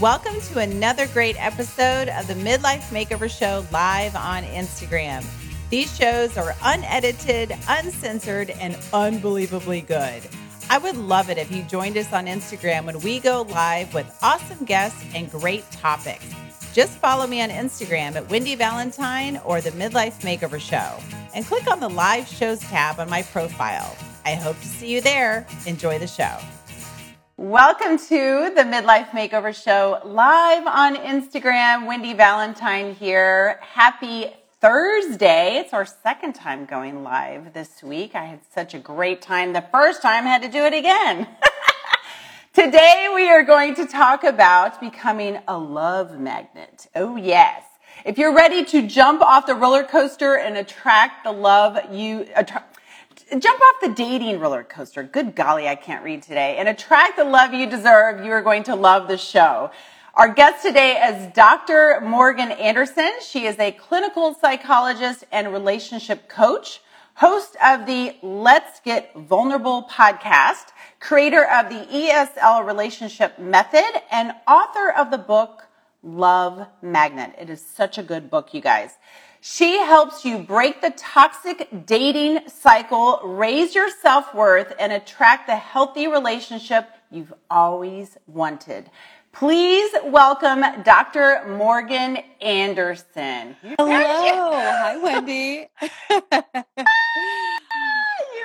Welcome to another great episode of the Midlife Makeover Show live on Instagram. These shows are unedited, uncensored, and unbelievably good. I would love it if you joined us on Instagram when we go live with awesome guests and great topics. Just follow me on Instagram at Wendy Valentine or the Midlife Makeover Show and click on the live shows tab on my profile. I hope to see you there. Enjoy the show. Welcome to the Midlife Makeover Show live on Instagram. Wendy Valentine here. Happy Thursday. It's our second time going live this week. I had such a great time. The first time I had to do it again. Today we are going to talk about becoming a love magnet. Oh yes. If you're ready to jump off the roller coaster and attract the love you attract jump off the dating roller coaster. Good golly, I can't read today. And attract the love you deserve. You are going to love the show. Our guest today is Dr. Morgan Anderson. She is a clinical psychologist and relationship coach, host of the Let's Get Vulnerable podcast, creator of the ESL relationship method, and author of the book Love Magnet. It is such a good book, you guys. She helps you break the toxic dating cycle, raise your self worth, and attract the healthy relationship you've always wanted. Please welcome Dr. Morgan Anderson. Hello. Hi, Wendy. you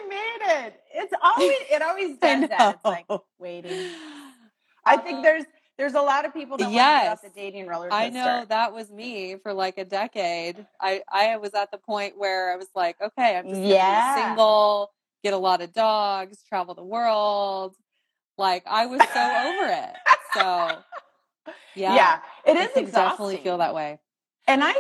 made it. It's always it always does that. It's like waiting. I think there's there's a lot of people that yes. want to get off the dating roller coaster. I know that was me for like a decade. I I was at the point where I was like, okay, I'm just yeah. single, get a lot of dogs, travel the world. Like I was so over it. So yeah, yeah, it is exhausting. Definitely feel that way. And I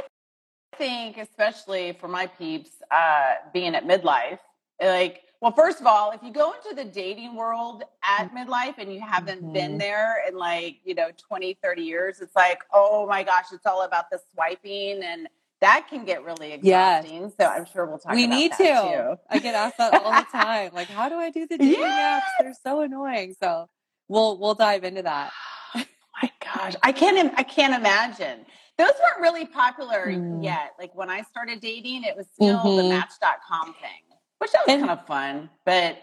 think, especially for my peeps, uh, being at midlife, like well, first of all, if you go into the dating world at mm. midlife and you haven't mm-hmm. been there in like, you know, 20, 30 years, it's like, oh my gosh, it's all about the swiping and that can get really exhausting. Yes. So I'm sure we'll talk about it. we need to. Too. I get asked that all the time. Like, how do I do the dating yes. apps? They're so annoying. So we'll we'll dive into that. oh my gosh. I can't I can't imagine. Those weren't really popular mm. yet. Like when I started dating, it was still mm-hmm. the match.com thing which was kind of fun, but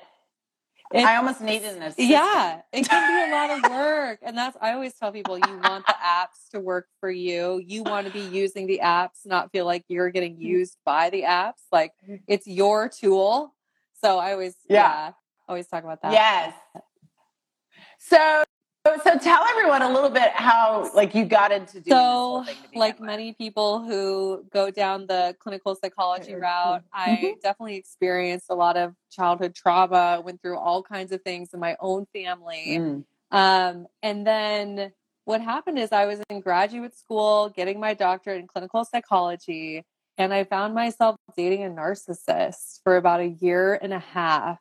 it, I almost needed an assistant. Yeah, it can be a lot of work. And that's, I always tell people you want the apps to work for you. You want to be using the apps, not feel like you're getting mm-hmm. used by the apps. Like mm-hmm. it's your tool. So I always, yeah, yeah always talk about that. Yes. So so tell everyone a little bit how like you got into doing so like with. many people who go down the clinical psychology route i mm-hmm. definitely experienced a lot of childhood trauma went through all kinds of things in my own family mm. um, and then what happened is i was in graduate school getting my doctorate in clinical psychology and i found myself dating a narcissist for about a year and a half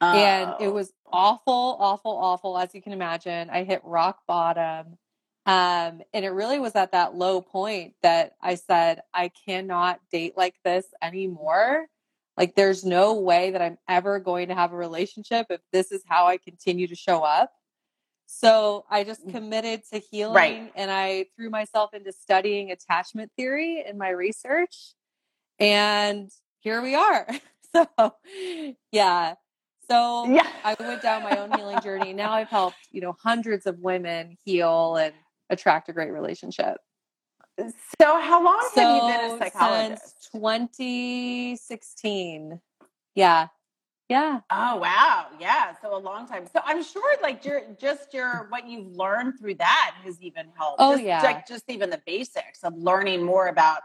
Oh. And it oh. was awful, awful, awful, as you can imagine. I hit rock bottom. Um, and it really was at that low point that I said, I cannot date like this anymore. Like, there's no way that I'm ever going to have a relationship if this is how I continue to show up. So I just mm. committed to healing right. and I threw myself into studying attachment theory in my research. And here we are. So, yeah, so yeah. I went down my own healing journey. Now I've helped, you know, hundreds of women heal and attract a great relationship. So how long so have you been a psychologist? Since 2016. Yeah. Yeah. Oh wow. Yeah. So a long time. So I'm sure like your just your what you've learned through that has even helped. Oh just, yeah. Like just even the basics of learning more about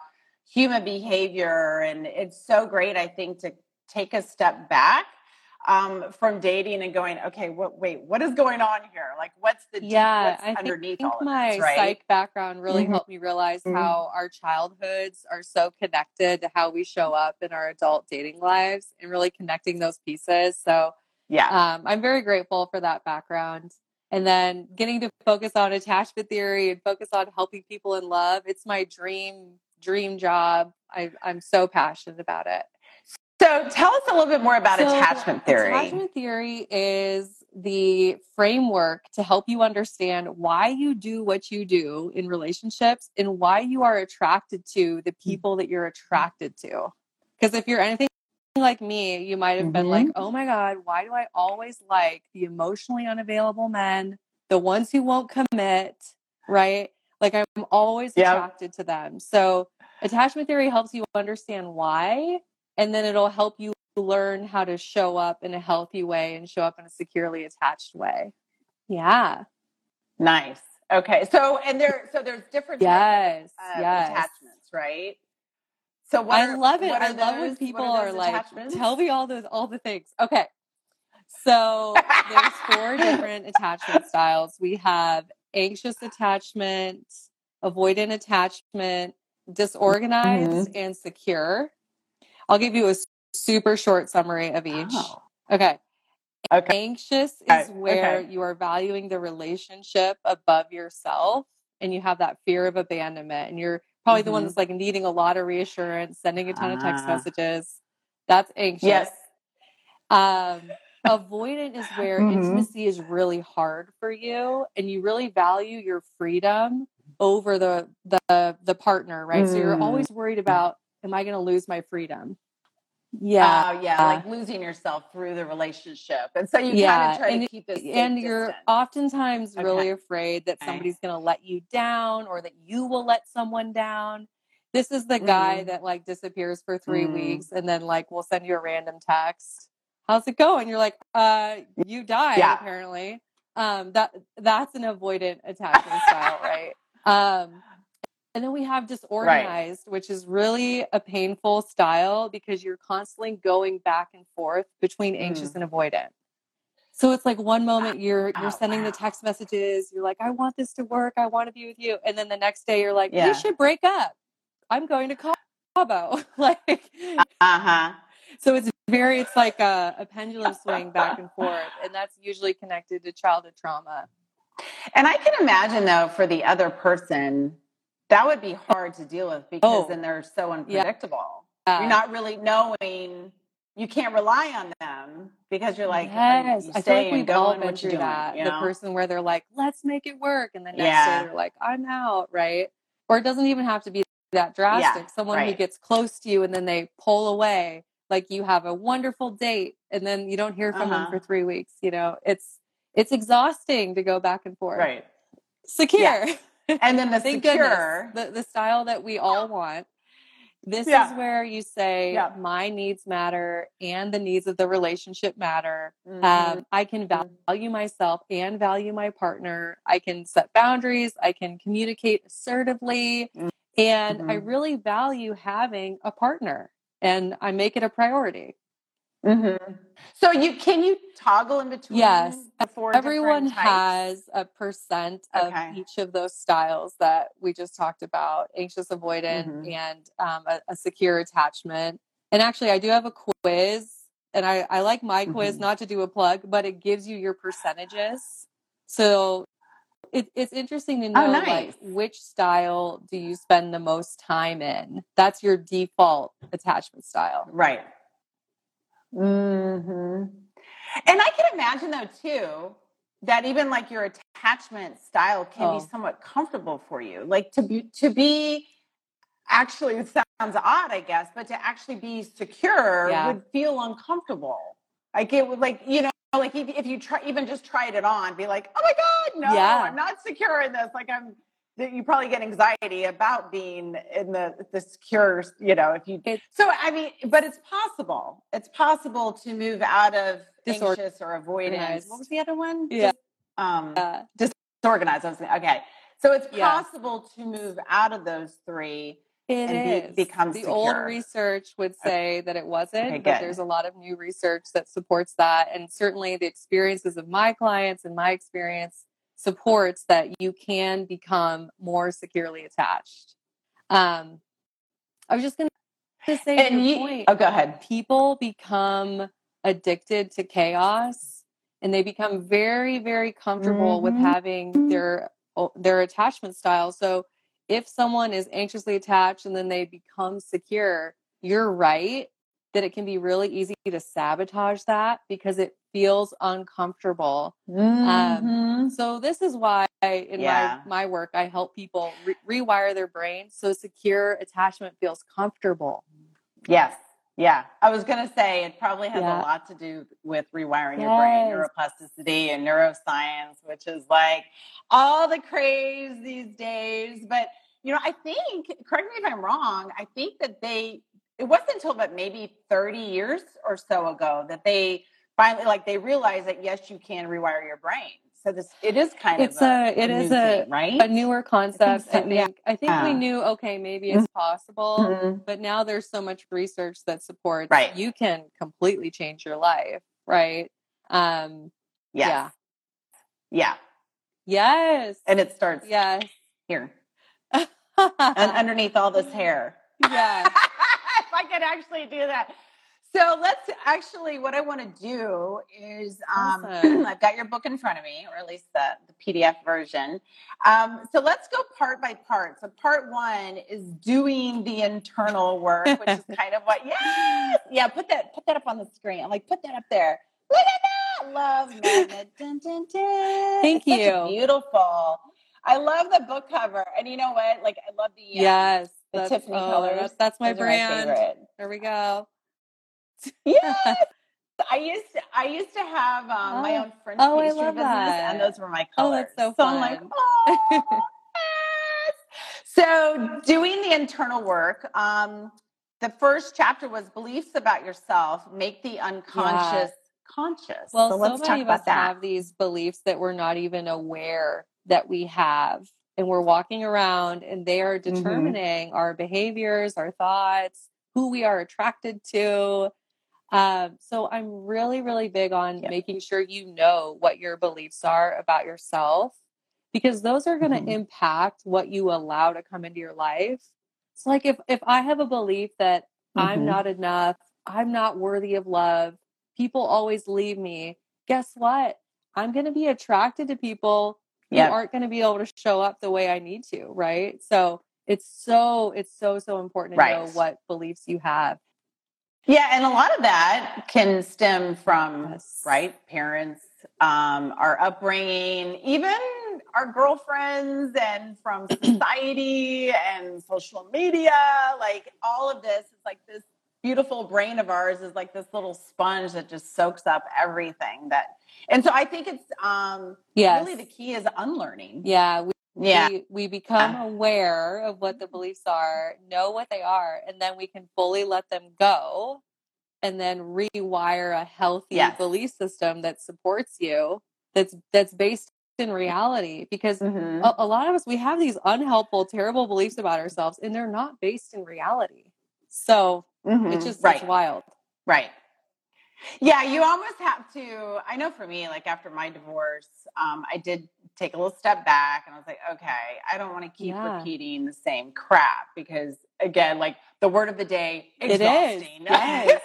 human behavior. And it's so great, I think, to take a step back um, from dating and going, okay, what, wait, what is going on here? Like, what's the yeah? What's I underneath think, all my this, right? psych background really mm-hmm. helped me realize mm-hmm. how our childhoods are so connected to how we show up in our adult dating lives, and really connecting those pieces. So, yeah, um, I'm very grateful for that background. And then getting to focus on attachment theory and focus on helping people in love. It's my dream dream job. I, I'm so passionate about it. So tell us a little bit more about so attachment theory. Attachment theory is the framework to help you understand why you do what you do in relationships and why you are attracted to the Mm-hmm. people that you're attracted to. Because if you're anything like me, you might have been like, Mm-hmm. oh my God, why do I always like the emotionally unavailable men, the ones who won't commit, right? Like I'm always Yep. attracted to them. So attachment theory helps you understand why, and then it'll help you learn how to show up in a healthy way and show up in a securely attached way. Yeah. Nice. Okay. So and there so there's different types Yes. of yes. attachments, right? So what I are- love it. what I are love those? when people are are, like, tell me all those all the things. Okay. So there's four different attachment styles. We have anxious attachment, avoidant attachment, mm-hmm. disorganized, and secure. I'll give you a super short summary of each. Oh. Okay. Okay. Anxious Okay, is where okay. you are valuing the relationship above yourself and you have that fear of abandonment and you're probably the one Mhm. that's like needing a lot of reassurance, sending a ton of text Ah. messages. That's anxious. Yes. Um, avoidant is where Mhm. intimacy is really hard for you and you really value your freedom over the the the partner, right? So you're Mm. always worried about am I going to lose my freedom? Yeah. Oh yeah, like losing yourself through the relationship, and so you kind of try and to keep this and you're distance. oftentimes really afraid that Okay. somebody's going to let you down or that you will let someone down. This is the guy Mhm. that like disappears for 3 Mm. weeks and then like will send you a random text. How's it going? You're like, "Uh, you died Yeah. apparently." Um that that's an avoidant attachment style, right? Um and then we have disorganized, which is really a painful style because you're constantly going back and forth between anxious and avoidant. So it's like one moment you're Oh, you're sending the text messages, you're like, I want this to work, I want to be with you. And then the next day you're like, Yeah. we should break up. I'm going to Cabo. like Uh huh. so it's very it's like a, a pendulum swing back and forth. And that's usually connected to childhood trauma. And I can imagine though, for the other person, that would be hard to deal with because Oh. then they're so unpredictable. Yeah. You're not really knowing. You can't rely on them because you're like, yes, you I feel like we've all been through doing, that. you the person where they're like, "Let's make it work," and the next Yeah. day they're like, "I'm out," right? Or it doesn't even have to be that drastic. Someone who gets close to you and then they pull away, like you have a wonderful date and then you don't hear from them Uh-huh. for three weeks. You know, it's it's exhausting to go back and forth. Right. Secure. And then the secure. The the style that we all want. This Yeah. is where you say Yeah. my needs matter and the needs of the relationship matter. Mhm. Um, I can value myself and value my partner. I can set boundaries. I can communicate assertively. And I Mhm. really value having a partner and I make it a priority. Mhm. So you can you toggle in between? Yes. Everyone has a percent of Okay. each of those styles that we just talked about anxious, avoidant, Mhm. and um, a, a secure attachment. And actually, I do have a quiz, and I, I like my quiz Mhm. not to do a plug, but it gives you your percentages. So it, it's interesting to Oh, know nice. like which style do you spend the most time in. That's your default attachment style. Right. Hmm And I can imagine though too that even like your attachment style can Oh. be somewhat comfortable for you. Like to be to be actually it sounds odd, I guess, but to actually be secure Yeah. would feel uncomfortable. Like it would like, you know, like if, if you try even just tried it on, be like, oh my God, no, Yeah. I'm not secure in this. Like I'm that you probably get anxiety about being in the the secure, you know, if you It's- so I mean, but it's possible. It's possible to move out of anxious or avoidance. What was the other one? Yeah. um, Uh, disorganized. I was thinking- okay, so it's Yeah. possible to move out of those three. It and is. be- become the old research would say that it wasn't, Okay, but there's a lot of new research that supports that. And certainly the experiences of my clients and my experience supports that you can become more securely attached. Um, I was just going to say And you, point, oh, go ahead. people become addicted to chaos and they become very very comfortable with Mhm. having their their attachment style so if someone is anxiously attached and then they become secure you're right that it can be really easy to sabotage that because it feels uncomfortable. Um, Mhm. so this is why in Yeah. my my work I help people re- rewire their brain so secure attachment feels comfortable. Yes. Yeah. I was going to say it probably has Yeah. a lot to do with rewiring your brain, neuroplasticity and neuroscience, which is like all the craze these days. But, you know, I think, correct me if I'm wrong, I think that they, it wasn't until about maybe 30 years or so ago that they finally, like, they realize that yes, you can rewire your brain. So this, it is kind It's of a, a- it is a- thing, right? A newer concept. I so, think yeah. I think we Yeah. knew okay maybe it's possible, Mhm. but now there's so much research that supports Right. you can completely change your life, right? Um Yes. yeah. Yeah. Yes. And it starts yes. here and underneath all this hair. yeah. if I could actually do that. So let's actually, what I want to do is, um, Awesome. I've got your book in front of me, or at least the, the PDF version. Um, so let's go part by part. So part one is doing the internal work, which is kind of what, yes, yeah, put that, put that up on the screen. I'm like, put that up there. Look at that, love magnet. Dun, dun, dun. Thank It's you. beautiful. I love the book cover, and you know what? Like, I love the um, Yes. the Tiffany oh, colors. That's, that's my Those brand. favorite. there we go. Yes. I used to, I used to have um, my Oh. own French Oh, I pastry love business, that. and those were my Oh, colors. that's so I'm like, oh, yes. So doing the internal work. Um, the first chapter was beliefs about yourself. Make the unconscious conscious. Well, so so, let's talk many of us that. have these beliefs that we're not even aware that we have. And we're walking around and they are Mm-hmm. determining our behaviors, our thoughts, who we are attracted to. Um, so I'm really, really big on Yep. making sure you know what your beliefs are about yourself because those are going to Mhm. impact what you allow to come into your life. It's like if if I have a belief that I'm Mhm. not enough, I'm not worthy of love, people always leave me. Guess what? I'm going to be attracted to people who aren't going to be able to show up the way I need to, right? So it's so it's so so important to know what beliefs you have. Yeah, and a lot of that can stem from right parents, um, our upbringing, even our girlfriends, and from society and social media. Like all of this, it's like this beautiful brain of ours is like this little sponge that just soaks up everything that. And so I think it's um, Yes. really the key is unlearning. Yeah, we, Yeah, we we become aware of what the beliefs are, know what they are, and then we can fully let them go and then rewire a healthy Yes. belief system that supports you that's that's based in reality because Mhm. a, a lot of us we have these unhelpful terrible beliefs about ourselves and they're not based in reality so Mhm. it's just right. wild Right. Yeah, you almost have to. I know for me, like after my divorce, um, I did take a little step back and I was like, okay, I don't want to keep Yeah. repeating the same crap because, again, like the word of the day, It is, exhausting. yes.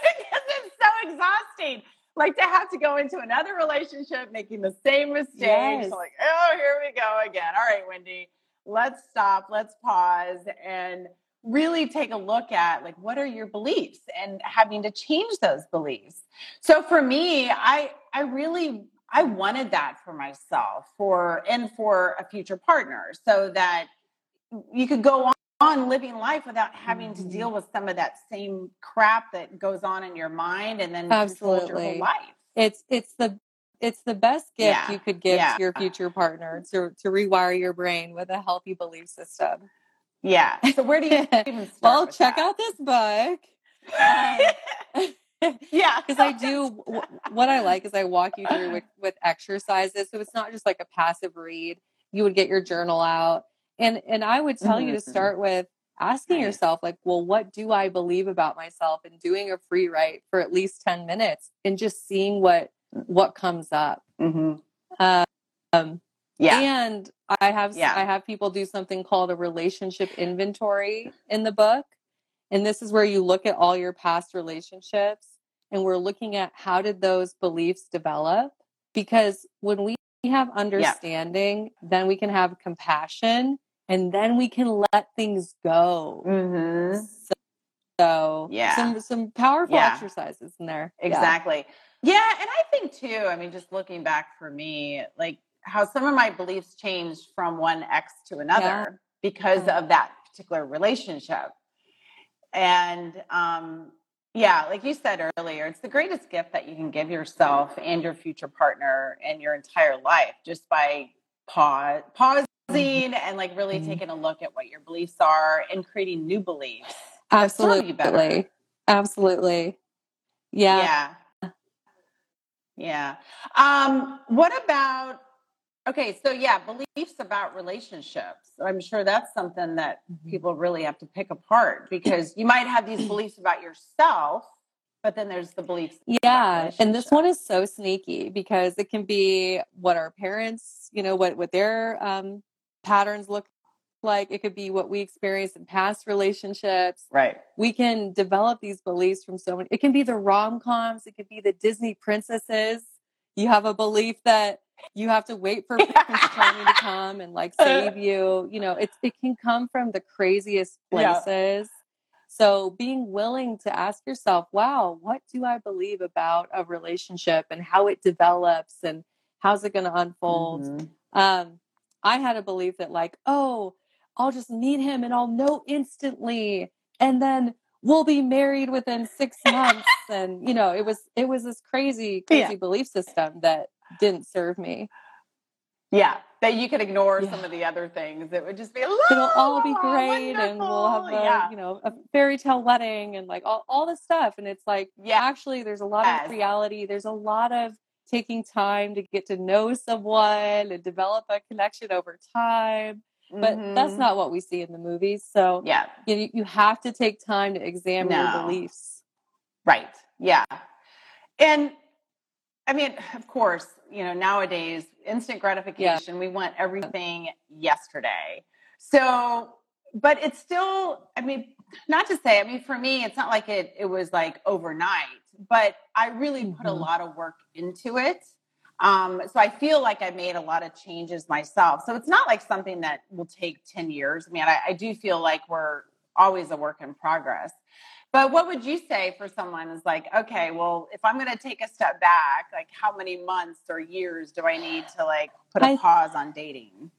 it's so exhausting. Like to have to go into another relationship making the same mistakes. Yes. Like, oh, here we go again. All right, Wendy, let's stop, let's pause and really take a look at like what are your beliefs and having to change those beliefs so for me i i really i wanted that for myself for and for a future partner so that you could go on, on living life without having to Mhm. deal with some of that same crap that goes on in your mind and then your Absolutely. whole life it's it's the it's the best gift Yeah, you could give yeah. to your future partner to to rewire your brain with a healthy belief system yeah so where do you even start well with check that? out this book yeah because I do w- what I like is I walk you through with, with exercises. So it's not just like a passive read. You would get your journal out, and and I would tell you to Mhm. start with asking Nice. yourself like, well, what do I believe about myself, and doing a free write for at least ten minutes, and just seeing what what comes up. Mhm. Um, yeah and I have Yeah. I have people do something called a relationship inventory in the book. And this is where you look at all your past relationships and we're looking at how did those beliefs develop? Because when we have understanding, then we can have compassion and then we can let things go. Mhm. So Yeah. some some powerful Yeah. exercises in there. Yeah. Exactly. Yeah, and I think too, I mean, just looking back for me, like how some of my beliefs changed from one ex to another Yeah. because of that particular relationship. And um, yeah, like you said earlier, it's the greatest gift that you can give yourself and your future partner and your entire life just by pause, pausing and like really Mhm. taking a look at what your beliefs are and creating new beliefs. Absolutely. Absolutely. Yeah. Yeah. Yeah. Um, what about okay, so yeah, beliefs about relationships. I'm sure that's something that Mhm. people really have to pick apart because you might have these beliefs about yourself, but then there's the beliefs Yeah, and this one is so sneaky because it can be what our parents, you know, what what their um, patterns look like. It could be what we experienced in past relationships. Right. We can develop these beliefs from so many. It can be the rom coms. It could be the Disney princesses. You have a belief that you have to wait for Prince to come and like save you. You know, it's it can come from the craziest Yeah. places. So being willing to ask yourself, wow, what do I believe about a relationship and how it develops and how's it going to unfold? Mhm. Um, I had a belief that like, oh, I'll just meet him and I'll know instantly, and then we'll be married within six months. And you know, it was it was this crazy, Yeah. crazy belief system that didn't serve me. Yeah. That you could ignore Yeah. some of the other things. It would just be It'll all be "La, great, and we'll have a. Yeah. you know a fairy tale wedding and like all all this stuff. And it's like Yeah. actually, there's a lot Yes. of reality. There's a lot of taking time to get to know someone and develop a connection over time. But that's Mhm. not what we see in the movies. So Yeah. you you have to take time to examine your beliefs. Right. Yeah. And I mean, of course, you know, nowadays, instant gratification, we want everything yesterday. So, but it's still, I mean, not to say, I mean, for me, it's not like it it was like overnight, but I really put a Mhm. lot of work into it. Um, so I feel like I made a lot of changes myself. So it's not like something that will take 10 years. I mean, I, I do feel like we're always a work in progress. But what would you say for someone is like, okay, well, if I'm going to take a step back, like how many months or years do I need to like put a I pause on dating?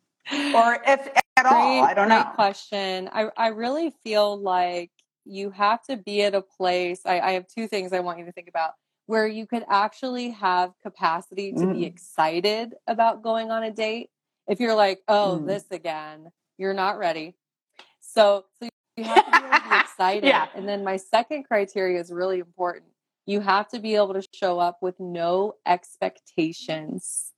Or if at all, I don't great know. question. I, I really feel like you have to be at a place. I, I have two things I want you to think about where you could actually have capacity to be Mm. excited about going on a date. If you're like, oh, Mm. this again, you're not ready. So, so you have to be able to be excited. Yeah. And then my second criteria is really important. You have to be able to show up with no expectations.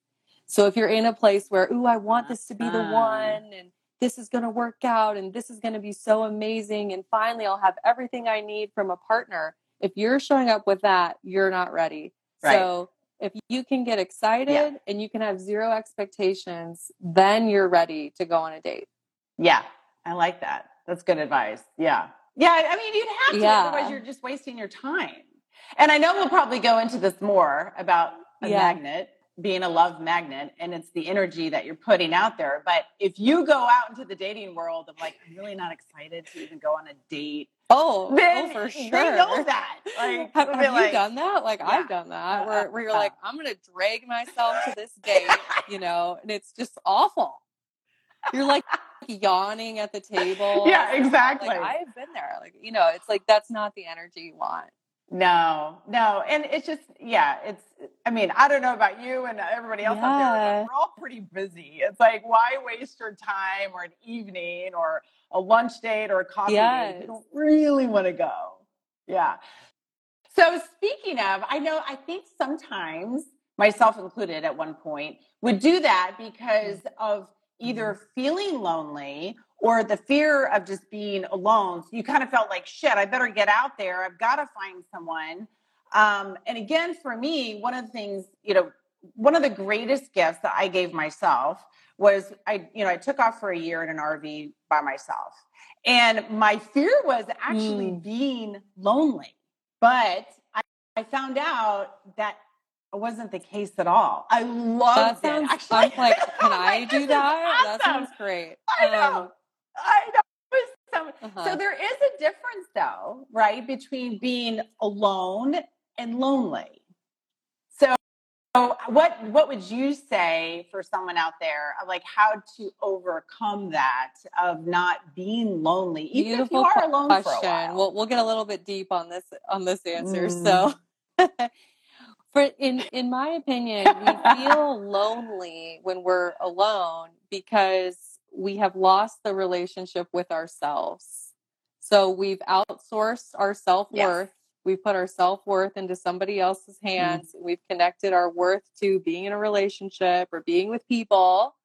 So if you're in a place where, ooh, I want this to be the one and this is going to work out and this is going to be so amazing and finally I'll have everything I need from a partner. If you're showing up with that, you're not ready. Right. So if you can get excited and you can have zero expectations, then you're ready to go on a date. Yeah, I like that. That's good advice. Yeah. Yeah, I mean, you'd have to, Yeah. otherwise you're just wasting your time. And I know we'll probably go into this more about a Yeah. magnet being a love magnet and it's the energy that you're putting out there. But if you go out into the dating world of like, I'm really not excited to even go on a date, Oh, then oh for sure. they know that. Like, have have you like, done that? Like Yeah. I've done that, Uh, where where you're uh, like, I'm gonna drag myself to this date, you know, and it's just awful. You're like yawning at the table. Yeah, exactly. Like I've been there. Like you know, it's like that's not the energy you want. No, no. And it's just, yeah, it's, I mean, I don't know about you and everybody else out there, but we're all pretty busy. It's like, why waste your time or an evening or a lunch date or a coffee date you don't really want to go? Yeah. So speaking of, I know, I think sometimes, myself included at one point, would do that because mm. of either feeling lonely or the fear of just being alone. So you kind of felt like, shit, I better get out there. I've got to find someone. Um, and again, for me, one of the things, you know, one of the greatest gifts that I gave myself was I, you know, I took off for a year in an RV by myself. And my fear was actually Mm. being lonely. But I, I found out that wasn't the case at all. I love That loved it. sounds. Actually, I'm like, can I like, do this is that? That sounds great. I know. Um, I know. So, uh-huh. so there is a difference, though, right, between being alone and lonely. So what what would you say for someone out there of like how to overcome that of not being lonely, even Beautiful if you are alone question. for a while? We'll we'll get a little bit deep on this on this answer. Mm. So for in in my opinion, we feel lonely when we're alone because we have lost the relationship with ourselves. So we've outsourced our self-worth. We've put our self-worth into somebody else's Mm. hands. We've connected our worth to being in a relationship or being with people.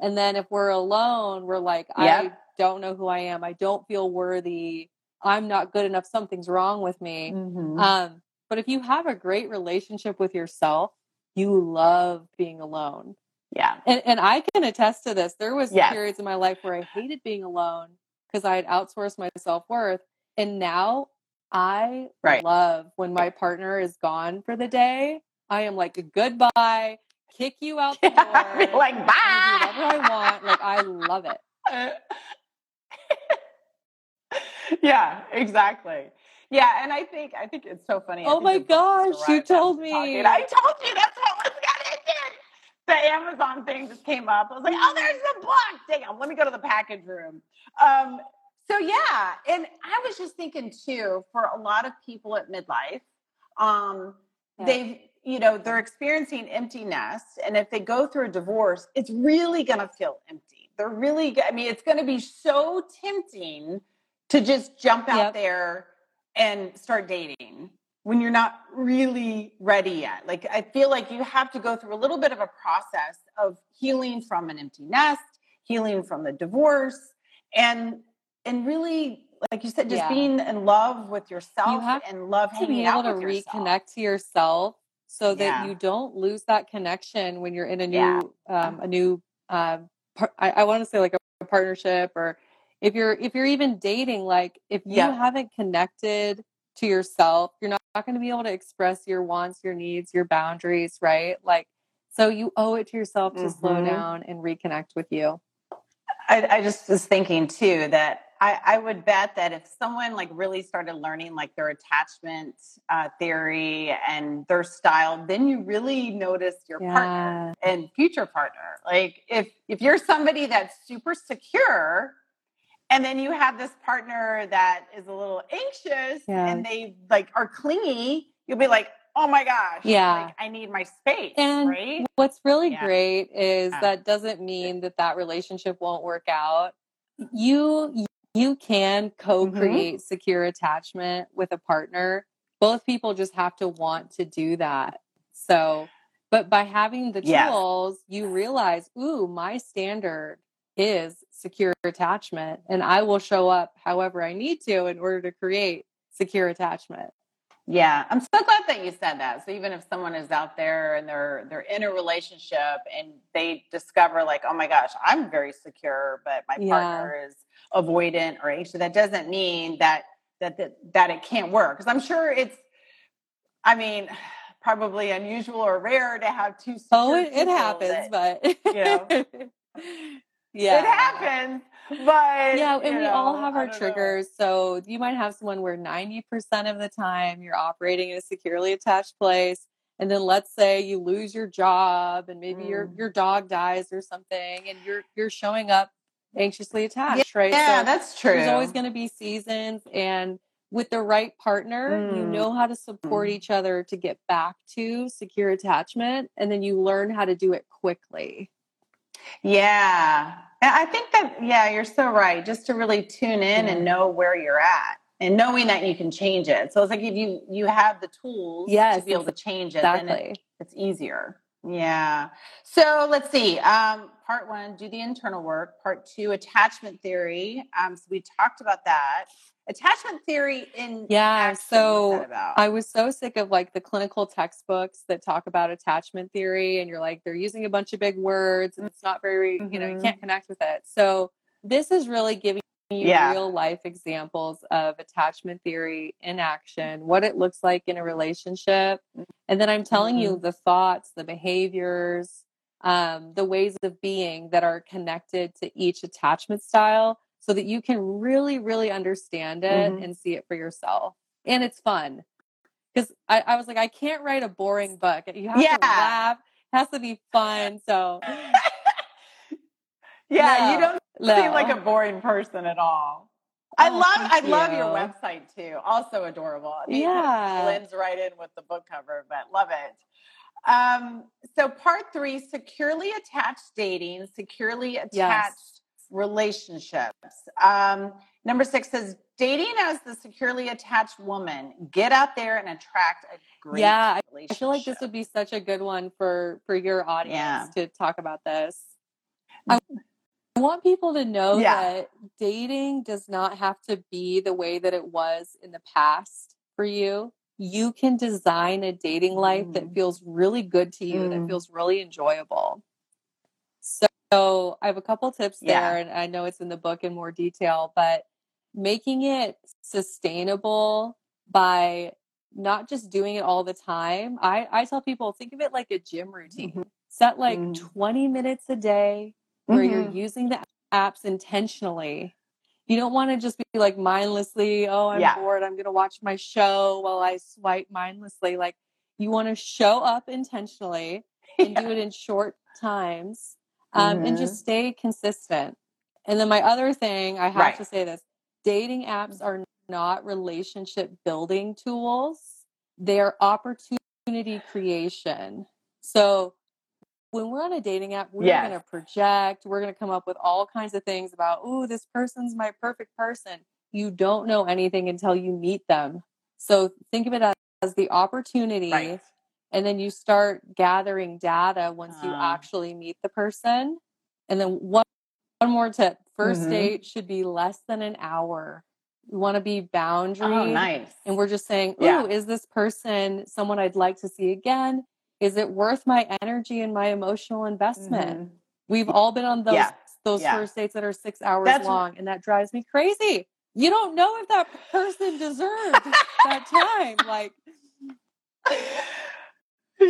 And then if we're alone, we're like, I don't know who I am. I don't feel worthy. I'm not good enough. Something's wrong with me. Mhm. Um, but if you have a great relationship with yourself, you love being alone. yeah. And and I can attest to this. There was Yes. periods in my life where I hated being alone because I had outsourced my self-worth. And now I Right. love when my partner is gone for the day. I am like goodbye, kick you out the door. I'd be like, bye. whatever I want. Like I love it. yeah, exactly. Yeah, and I think I think it's so funny. I Oh think my the book just gosh, you arrived told we're talking. me. I told you that's what was gonna do. The Amazon thing just came up. I was like, oh, there's the book. Dang it, let me go to the package room. Um, so yeah, and I was just thinking too, for a lot of people at midlife, um, Yeah. they've you know they're experiencing empty nest, and if they go through a divorce, it's really gonna feel empty. They're really, go- I mean, it's gonna be so tempting to just jump out Yep. there and start dating when you're not really ready yet. Like I feel like you have to go through a little bit of a process of healing from an empty nest, healing from the divorce, and and really, like you said, just Yeah. being in love with yourself have and love to be able to with yourself. reconnect to yourself so that Yeah. you don't lose that connection when you're in a new Yeah. um, a new uh, par- I, I want to say like a, a partnership or if you're if you're even dating like if you Yeah. haven't connected to yourself you're not, not going to be able to express your wants your needs your boundaries right like so you owe it to yourself to slow Mhm. down and reconnect with you I, I just was thinking too that I, I would bet that if someone like really started learning like their attachment uh, theory and their style, then you really notice your partner and future partner. Like if if you're somebody that's super secure, and then you have this partner that is a little anxious Yeah. and they like are clingy, you'll be like, oh my gosh, Yeah. like I need my space, And right? what's really Yeah. great is Yeah. that doesn't mean that that relationship won't work out. You you can Mm-hmm. co-create secure attachment with a partner. Both people just have to want to do that. So, but by having the tools, you realize, ooh, my standard is secure attachment and I will show up however I need to in order to create secure attachment. Yeah, I'm so glad that you said that. So even if someone is out there and they're they're in a relationship and they discover like, oh my gosh, I'm very secure, but my Yeah. partner is avoidant or anxious, that doesn't mean that that that, that it can't work. Because I'm sure it's, I mean, probably unusual or rare to have two. Oh, it, it happens, that- but you know. yeah, It happens, but Yeah, and you we all have our don't know. triggers. So you might have someone where 90% of the time you're operating in a securely attached place. And then let's say you lose your job and maybe your Mm. your dog dies or something and you're you're showing up anxiously attached, right? Yeah, so that's true. there's always going to be seasons and with the right partner, you Mm. know how to support Mm. each other to get back to secure attachment and then you learn how to do it quickly. Yeah. I think that, yeah, you're so right. Just to really tune in Yeah. and know where you're at and knowing that you can change it. So it's like if you you have the tools Yes, to be able to change it, then it, Exactly. it's easier. Yeah. So let's see. Um, part one, do the internal work. Part two, attachment theory. Um, so we talked about that. Attachment theory in Yeah, so? I was so sick of like the clinical textbooks that talk about attachment theory, and you're like, they're using a bunch of big words and it's not very, you know, you Mhm. can't connect with it. So, this is really giving you Yeah. real life examples of attachment theory in action, what it looks like in a relationship. And then I'm telling you Mhm. the thoughts, the behaviors, um, the ways of being that are connected to each attachment style so that you can really, really understand it Mhm. and see it for yourself. And it's fun because I, I was like, I can't write a boring book. You have Yeah. to laugh. It has to be fun. So Yeah, you don't no. seem like a boring person at all. I Oh, love I thank love your website too. Also adorable. I mean, Yeah. blends right in with the book cover, but love it. Um, so part three, securely attached dating, securely attached Yes. Relationships. Um, number six says dating as the securely attached woman. Get out there and attract a great Yeah, I feel like this would be such a good one for for your audience Yeah. to talk about this. I I want people to know Yeah. that dating does not have to be the way that it was in the past for you. You can design a dating life that Mm. feels really good to you, Mm. that feels really enjoyable. So, I have a couple tips Yeah. there, and I know it's in the book in more detail, but making it sustainable by not just doing it all the time. I, I tell people think of it like a gym routine. Mhm. Set like Mm. 20 minutes a day where you're Mhm. using the apps intentionally. You don't want to just be like mindlessly, oh, I'm Yeah. bored. I'm going to watch my show while I swipe mindlessly. Like you want to show up intentionally and do it in short times um, and just stay consistent. And then my other thing, I have Right. to say this dating apps are not relationship building tools, they are opportunity creation. So when we're on a dating app, we're Yes. going to project, we're going to come up with all kinds of things about, oh, this person's my perfect person. You don't know anything until you meet them. So think of it as, as the opportunity Right. And then you start gathering data once you Ah. actually meet the person and then one, one more tip 1st Mhm. date should be less than an hour you want to be boundary Oh, nice. and we're just saying oh Yeah. is this person someone i'd like to see again is it worth my energy and my emotional investment Mhm. we've all been on those Yeah. those Yeah. first dates that are six hours That's- long and that drives me crazy you don't know if that person deserved that time like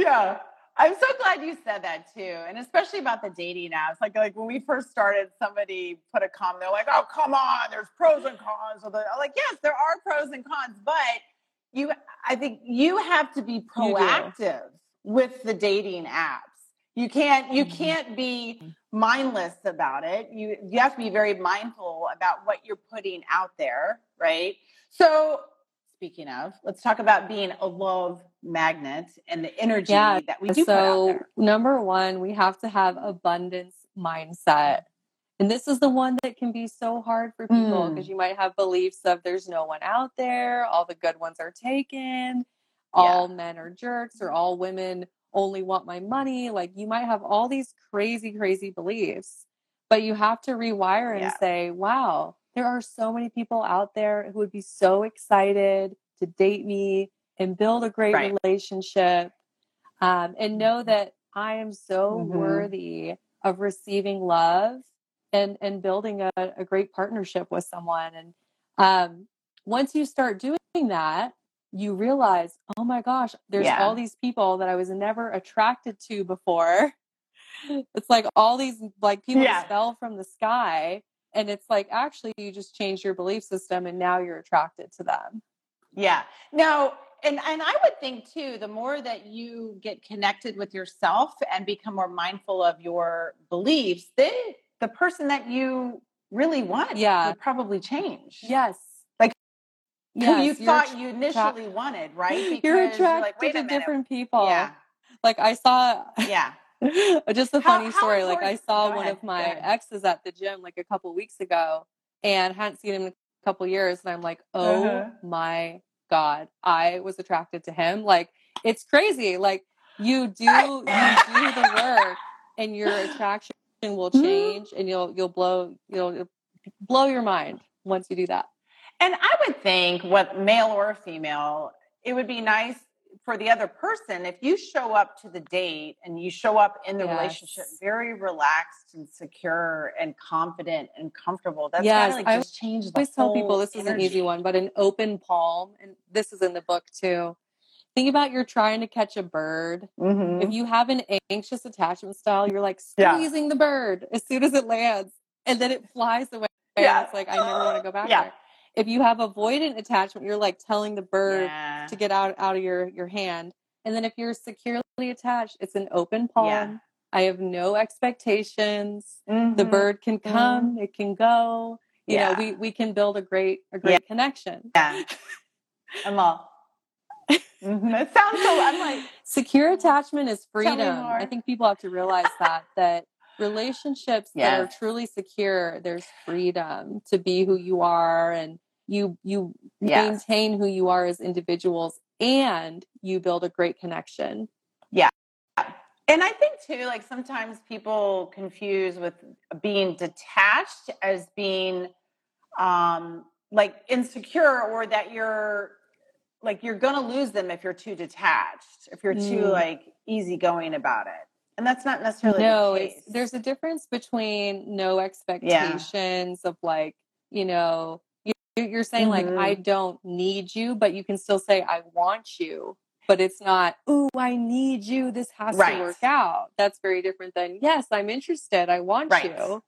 yeah. I'm so glad you said that too. And especially about the dating apps. Like like when we first started, somebody put a comment, they're like, oh come on, there's pros and cons. Or I'm like, yes, there are pros and cons, but you I think you have to be proactive with the dating apps. You can't you Mhm. can't be mindless about it. You you have to be very mindful about what you're putting out there, right? So speaking of, let's talk about being a love magnet and the energy Yeah, that we do so number one we have to have abundance mindset and this is the one that can be so hard for people Mm. because you might have beliefs of there's no one out there all the good ones are taken all men are jerks or all women only want my money like you might have all these crazy crazy beliefs but you have to rewire and Yeah. say wow there are so many people out there who would be so excited to date me and build a great Right. relationship um, and know that I am so Mhm. worthy of receiving love and and building a, a great partnership with someone. And um, once you start doing that, you realize, oh my gosh, there's Yeah. all these people that I was never attracted to before. It's like all these like people Yeah. fell from the sky. And it's like actually you just changed your belief system and now you're attracted to them. Yeah. No, and and I would think too, the more that you get connected with yourself and become more mindful of your beliefs, then the person that you really want Yeah. would probably change. Yes. Like, Who you Yes, you're thought you initially wanted, right? Because you're attracted like, wait a to minute. different people. Yeah. Like I saw Yeah. just a funny how story. Like I saw one ahead, of my exes at the gym like a couple weeks ago and hadn't seen him in a couple years and I'm like, "Oh Uh-huh. my god, I was attracted to him." Like it's crazy. Like you do you do the work and your attraction will change and you'll you'll blow you'll, you'll blow your mind once you do that. And I would think, what male or female, it would be nice for the other person if you show up to the date and you show up in the relationship very relaxed and secure and confident and comfortable. That's Yes, gotta like I just change the I always tell people this is an easy one, but an open palm, and this is in the book too. Think about you're trying to catch a bird. Mhm. If you have an anxious attachment style, you're like Yeah. squeezing the bird as soon as it lands, and then it flies away. Yeah. And it's like I never want to go back Yeah. there. If you have avoidant attachment, you're like telling the bird Yeah. to get out out of your your hand. And then if you're securely attached, it's an open palm. Yeah. I have no expectations. The Mhm. bird can come, it can go. You Yeah. know, we we can build a great a great connection. Yeah. I'm all. Mhm. It sounds so. I'm like, Secure attachment is freedom. I think people have to realize that that relationships that are truly secure, there's freedom to be who you are and you you maintain who you are as individuals and you build a great connection. Yeah. And I think too, like sometimes people confuse with being detached as being um like insecure or that you're like you're gonna lose them if you're too detached, if you're too Mm. like easygoing about it. And that's not necessarily No, the it's there's a difference between no expectations of like, you know, you're saying like I Mhm. don't need you, but you can still say I want you. But it's not, ooh, I need you. This has Right. to work out. That's very different than, yes, I'm interested. I want Right. you.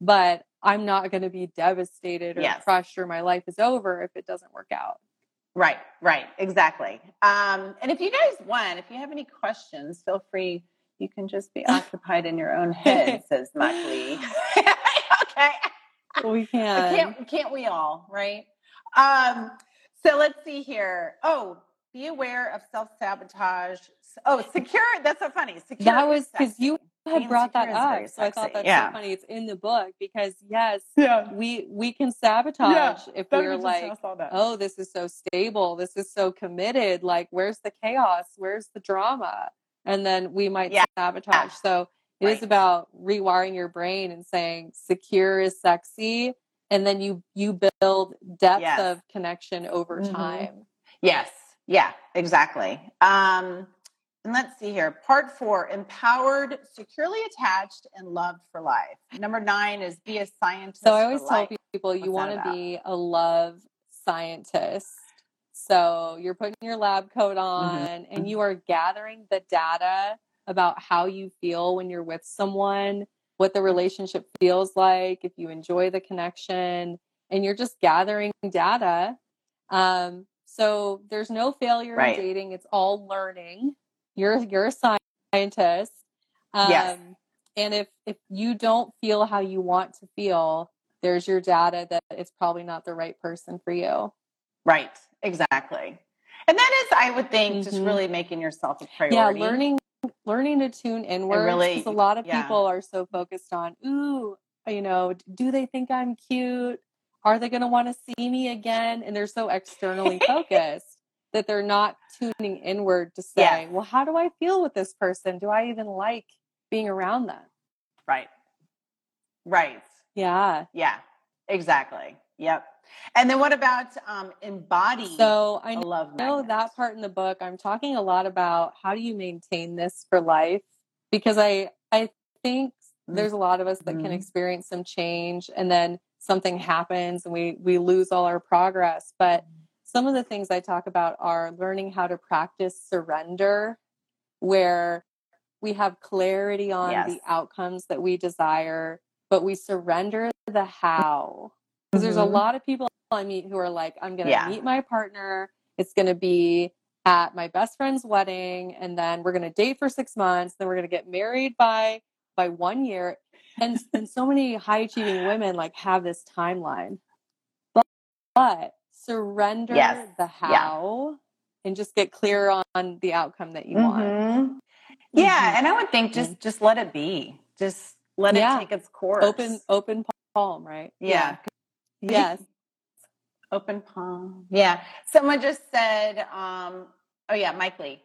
But I'm not going to be devastated or Yes. crushed or my life is over if it doesn't work out. Right, right, exactly. Um, and if you guys want, if you have any questions, feel free. You can just be occupied in your own head, says Mike Lee. okay. We can. can't can't we all, right? Um, so let's see here. Oh, be aware of self sabotage. Oh, secure. That's so funny. Secure. That was because you had Being brought that secure is very up. So I thought that's Yeah. so funny. It's in the book because yes, Yeah. we we can sabotage if we're like, oh, this is so stable, this is so committed. Like, where's the chaos? Where's the drama? And then we might Yeah. sabotage. So it is Right. about rewiring your brain and saying secure is sexy, and then you you build depth Yes. of connection over Mhm. time. Yes. Yeah, exactly. Um, and let's see here. Part four empowered, securely attached, and loved for life. Number nine is be a scientist. So I always tell life. people you want to be a love scientist. So you're putting your lab coat on Mm-hmm. and you are gathering the data about how you feel when you're with someone, what the relationship feels like, if you enjoy the connection, and you're just gathering data. Um, so there's no failure Right. in dating; it's all learning. You're you're a scientist. Um, Yes. And if if you don't feel how you want to feel, there's your data that it's probably not the right person for you. Right. Exactly. And that is, I would think, just Mhm. really making yourself a priority. Yeah, learning learning to tune inwards really- because a lot of yeah. people are so focused on, ooh, you know, do they think I'm cute? Are they going to want to see me again? And they're so externally focused that they're not tuning inward to say, Yes. well, how do I feel with this person? Do I even like being around them? Right. Right. Yeah. Yeah. Exactly. Yep. And then what about um, embody So I a love know that part in the book i'm talking a lot about how do you maintain this for life? Because i i think there's a lot of us that can Mhm. experience some change and then something happens and we we lose all our progress. But some of the things i talk about are learning how to practice surrender where we have clarity on Yes. the outcomes that we desire but we surrender the how because there's a Mhm. lot of people I meet who are like, I'm going to Yeah. meet my partner. It's going to be at my best friend's wedding, and then we're going to date for six months. Then we're going to get married by by one year. And and so many high achieving women like have this timeline, but, but surrender Yes. the Yeah. how and just get clear on the outcome that you want. Mhm. Yeah, Mhm. and I would think just just let it be. Just let Yeah. it take its course. Open open palm, right? Yeah. Yes. Open palm. Yeah. Someone just said, um, oh yeah, Mike Lee.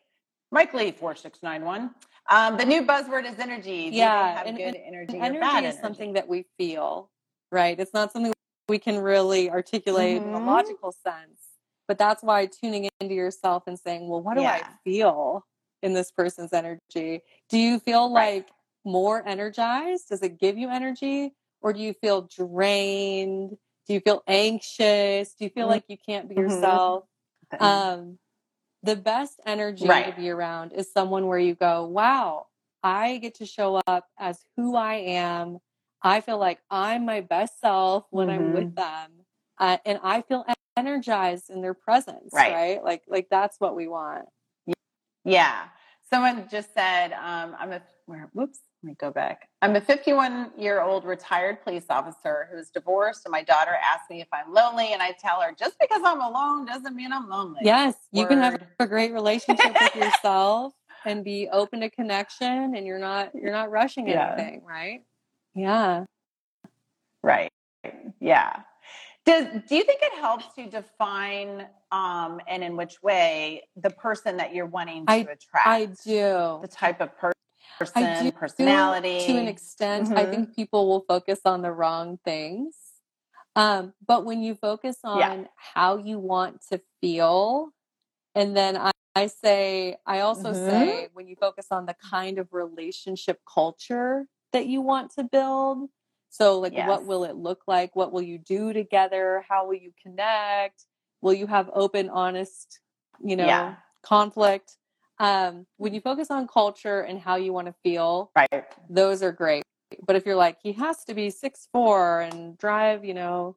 Mike Lee, 4691. Um, the new buzzword is energy. Do Yeah, have and- good and energy, energy bad is energy? something that we feel, right? It's not something we can really articulate in a Mhm. logical sense. But that's why tuning into yourself and saying, well, what do I feel in this person's energy? Do you feel Right. like more energized? Does it give you energy? Or do you feel drained? Do you feel anxious? Do you feel Mhm. like you can't be Mhm. yourself? Um, the best energy to Right. be around is someone where you go, wow, I get to show up as who I am. I feel like I'm my best self when I'm Mhm. with them. uh, and I feel energized in their presence, Right. right? Like like that's what we want. Yeah. Someone just said, um, I'm a, where, whoops, let me go back. I'm a 51 year old retired police officer who's divorced, and my daughter asked me if I'm lonely, and I tell her, just because I'm alone doesn't mean I'm lonely. Yes, you can have a great relationship with yourself and be open to connection and you're not you're not rushing Yeah. anything, right? Yeah. Right. Yeah. Does do you think it helps to define um and in which way the person that you're wanting to attract? I do. The type of per- person, I do personality. to an extent. I Mhm. think people will focus on the wrong things. Um, but when you focus on Yeah. how you want to feel, and then I, I say, I also Mhm. say, when you focus on the kind of relationship culture that you want to build. So, like, Yes. what will it look like? What will you do together? How will you connect? Will you have open, honest, you know, Yeah. conflict? Um, when you focus on culture and how you want to feel, Right. those are great. But if you're like, he has to be six four and drive, you know,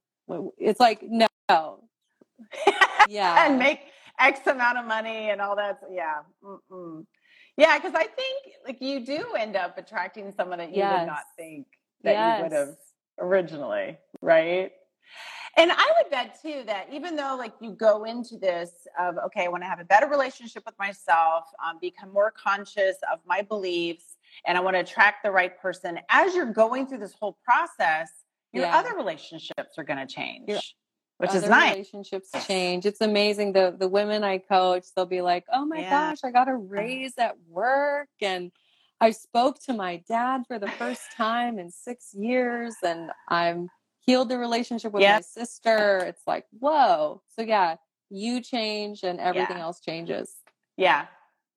it's like no, yeah, and make X amount of money and all that. Yeah. Mm-mm. Yeah, because I think like you do end up attracting someone that you would not think that you would have originally, right? And I would bet too that even though like you go into this of okay, I want to have a better relationship with myself, um, become more conscious of my beliefs, and I want to attract the right person. As you're going through this whole process, your Yeah. other relationships are going to change, Your which is nice. relationships change. It's amazing. The the women I coach, they'll be like, "Oh my Yeah. gosh, I got a raise at work, and I spoke to my dad for the first time in six years, and I'm healed the relationship with Yeah. my sister." It's like, whoa. So yeah, you change, and everything Yeah. else changes. Yeah.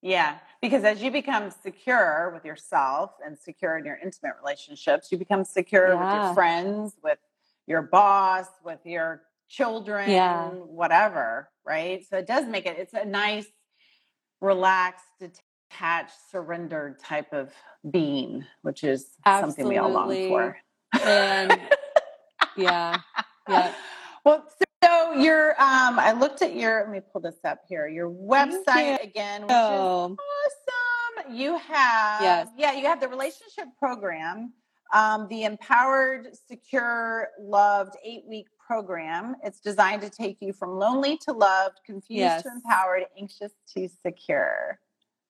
Yeah. Because as you become secure with yourself and secure in your intimate relationships, you become secure with your friends, with your boss, with your children, Yeah. whatever. Right. So it does make it, it's a nice, relaxed, detached, surrendered type of being, which is something we all long for. And yeah, yeah. Well, so your um I looked at your let me pull this up here. Your website again, which is awesome. You have Yes. yeah, you have the relationship program, um, the empowered, secure, loved eight-week program. It's designed to take you from lonely to loved, confused Yes. to empowered, anxious to secure.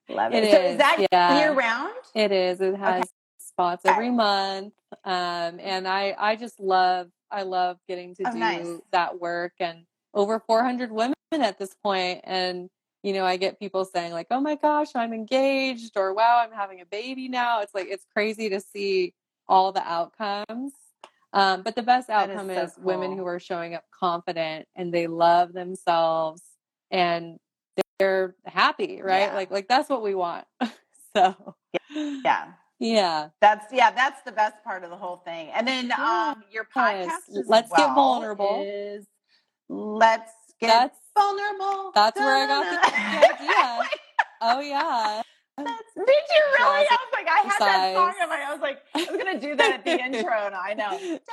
Love it. It so is, is that yeah. year round? It is. It has spots every month. Um, and I, I just love, I love getting to Oh, do nice. that work and over 400 women at this point. And, you know, I get people saying like, oh my gosh, I'm engaged or wow, I'm having a baby now. It's like, it's crazy to see all the outcomes. Um, but the best That is outcome so is women who are showing up confident and they love themselves and they're happy, right? Yeah. Like, like that's what we want. so, Yeah. yeah. That's yeah, that's the best part of the whole thing. And then Yeah. um your Yes. podcast as Let's Get Vulnerable. Is let's get That's vulnerable. that's where I got the idea. Oh yeah. That's- Did you really? I was like, I had that song in my. I was like, I was gonna do that at the intro, and I know.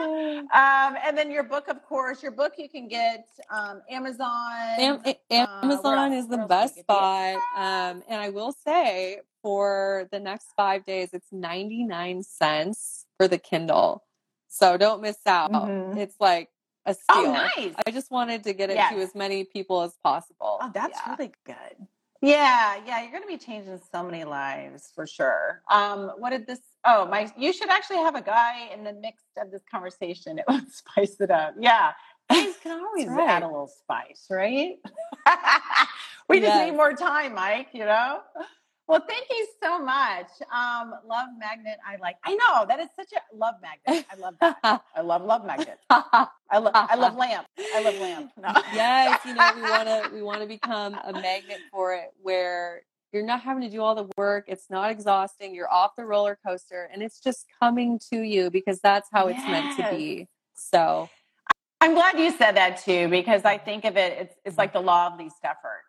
Um, and then your book, of course, your book you can get um, Amazon. Am- uh, Amazon is the Where else can best spot. Um, and I will say for the next five days, it's 99 cents for the Kindle. So don't miss out. Mhm. It's like a steal. Oh, nice. I just wanted to get it Yes. to as many people as possible. Oh, that's Yeah. really good. Yeah, yeah, you're going to be changing so many lives for sure. Um, what did this? Oh, my! You should actually have a guy in the mix of this conversation. It would spice it up. Yeah, guys can always right. add a little spice, right? we just Yes. need more time, Mike. You know. Well, thank you so much. Um, love magnet. I like. I know that is such a love magnet. I love that. I love love magnet. I love. I love lamp. I love lamp. No. yes, you know, we want to we want to become a magnet for it where you're not having to do all the work, it's not exhausting, you're off the roller coaster and it's just coming to you because that's how it's meant to be. So, I'm glad you said that too, because I think of it, it's, it's like the law of least effort.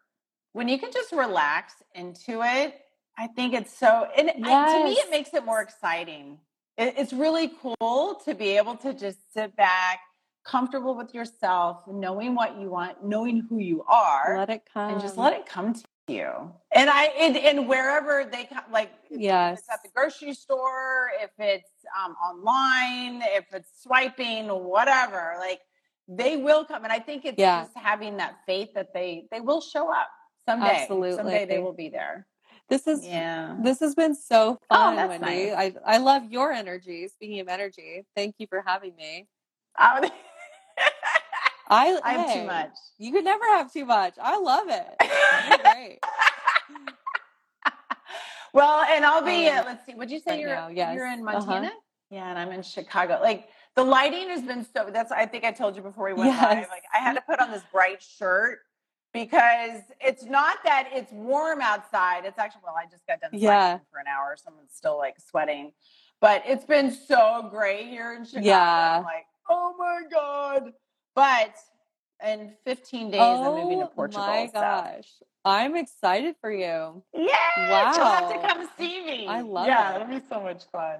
When you can just relax into it, I think it's so, and I- to me, it makes it more exciting. it, it's really cool to be able to just sit back, comfortable with yourself, knowing what you want, knowing who you are, Let it come. and just let it come to you. And I and, and wherever they come, like if Yes. it's at the grocery store, if it's um, online, if it's swiping, whatever, like they will come. And I think it's Yeah. just having that faith that they they will show up someday. Absolutely. Someday they will be there. This is Yeah. this has been so fun, that's Wendy. nice. I I love your energy. Speaking of energy, thank you for having me. I, I I have hey, too much. You could never have too much. I love it. Great. well, and I'll be. Uh, let's see. Would you say right you're now, yes. you're in Uh-huh. Montana? Yeah, and I'm in Chicago. Like the lighting has been so. That's I think I told you before we went live. Like I had to put on this bright shirt because it's not that it's warm outside. It's actually well, I just got done Yeah. for an hour. Someone's still like sweating, but it's been so gray here in Chicago. Yeah. I'm like, oh my god! But in 15 days, I'm moving to oh Portugal. my so- gosh. I'm excited for you. yeah, Wow. you'll have to come see me. I love yeah, it. it'll be so much fun.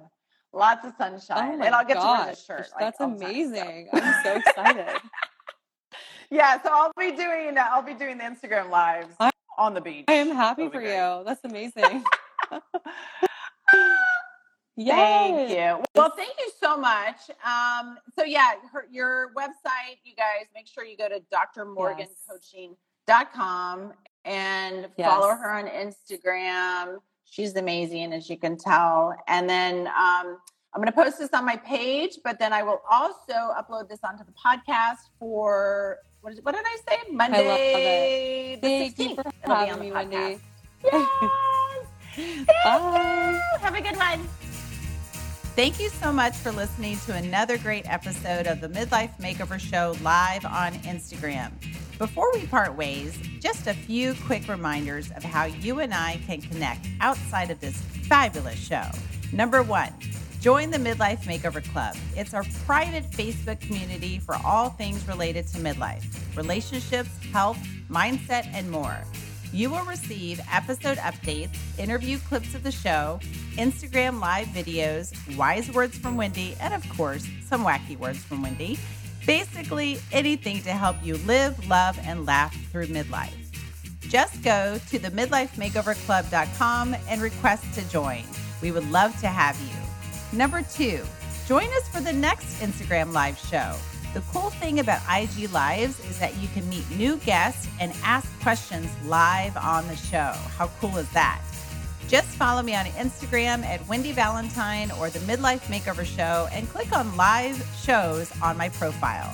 Lots of sunshine, Oh and I'll get gosh. to wear the shirt. like, That's the time, so. amazing. I'm so excited. Yeah, so I'll be doing I'll be doing the Instagram lives I- on the beach. I am happy for great. you. That's amazing. Thank you. Well, thank you so much. Um, so yeah, her, your website, you guys, make sure you go to drmorgancoaching.com and follow her on Instagram. She's amazing, as you can tell. And then um, I'm going to post this on my page, but then I will also upload this onto the podcast for what, is, what did I say? Monday. the Thank you 16th. for It'll be on having the me, podcast. Wendy. Yes. Bye. Have a good one. Thank you so much for listening to another great episode of the Midlife Makeover Show live on Instagram. Before we part ways, just a few quick reminders of how you and I can connect outside of this fabulous show. Number one, join the Midlife Makeover Club. It's our private Facebook community for all things related to midlife, relationships, health, mindset, and more. You will receive episode updates, interview clips of the show, Instagram live videos, wise words from Wendy, and of course, some wacky words from Wendy. Basically, anything to help you live, love, and laugh through midlife. Just go to the midlifemakeoverclub.com and request to join. We would love to have you. Number two, join us for the next Instagram live show. The cool thing about IG Lives is that you can meet new guests and ask questions live on the show. How cool is that? Just follow me on Instagram at Wendy Valentine or the Midlife Makeover Show and click on live shows on my profile.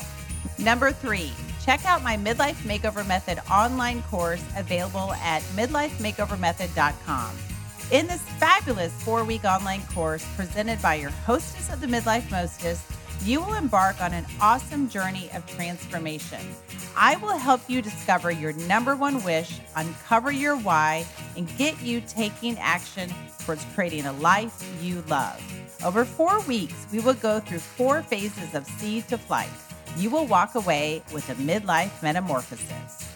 Number three, check out my Midlife Makeover Method online course available at midlifemakeovermethod.com. In this fabulous four week online course presented by your hostess of the Midlife Mostest, you will embark on an awesome journey of transformation. I will help you discover your number one wish, uncover your why, and get you taking action towards creating a life you love. Over four weeks, we will go through four phases of seed to flight. You will walk away with a midlife metamorphosis.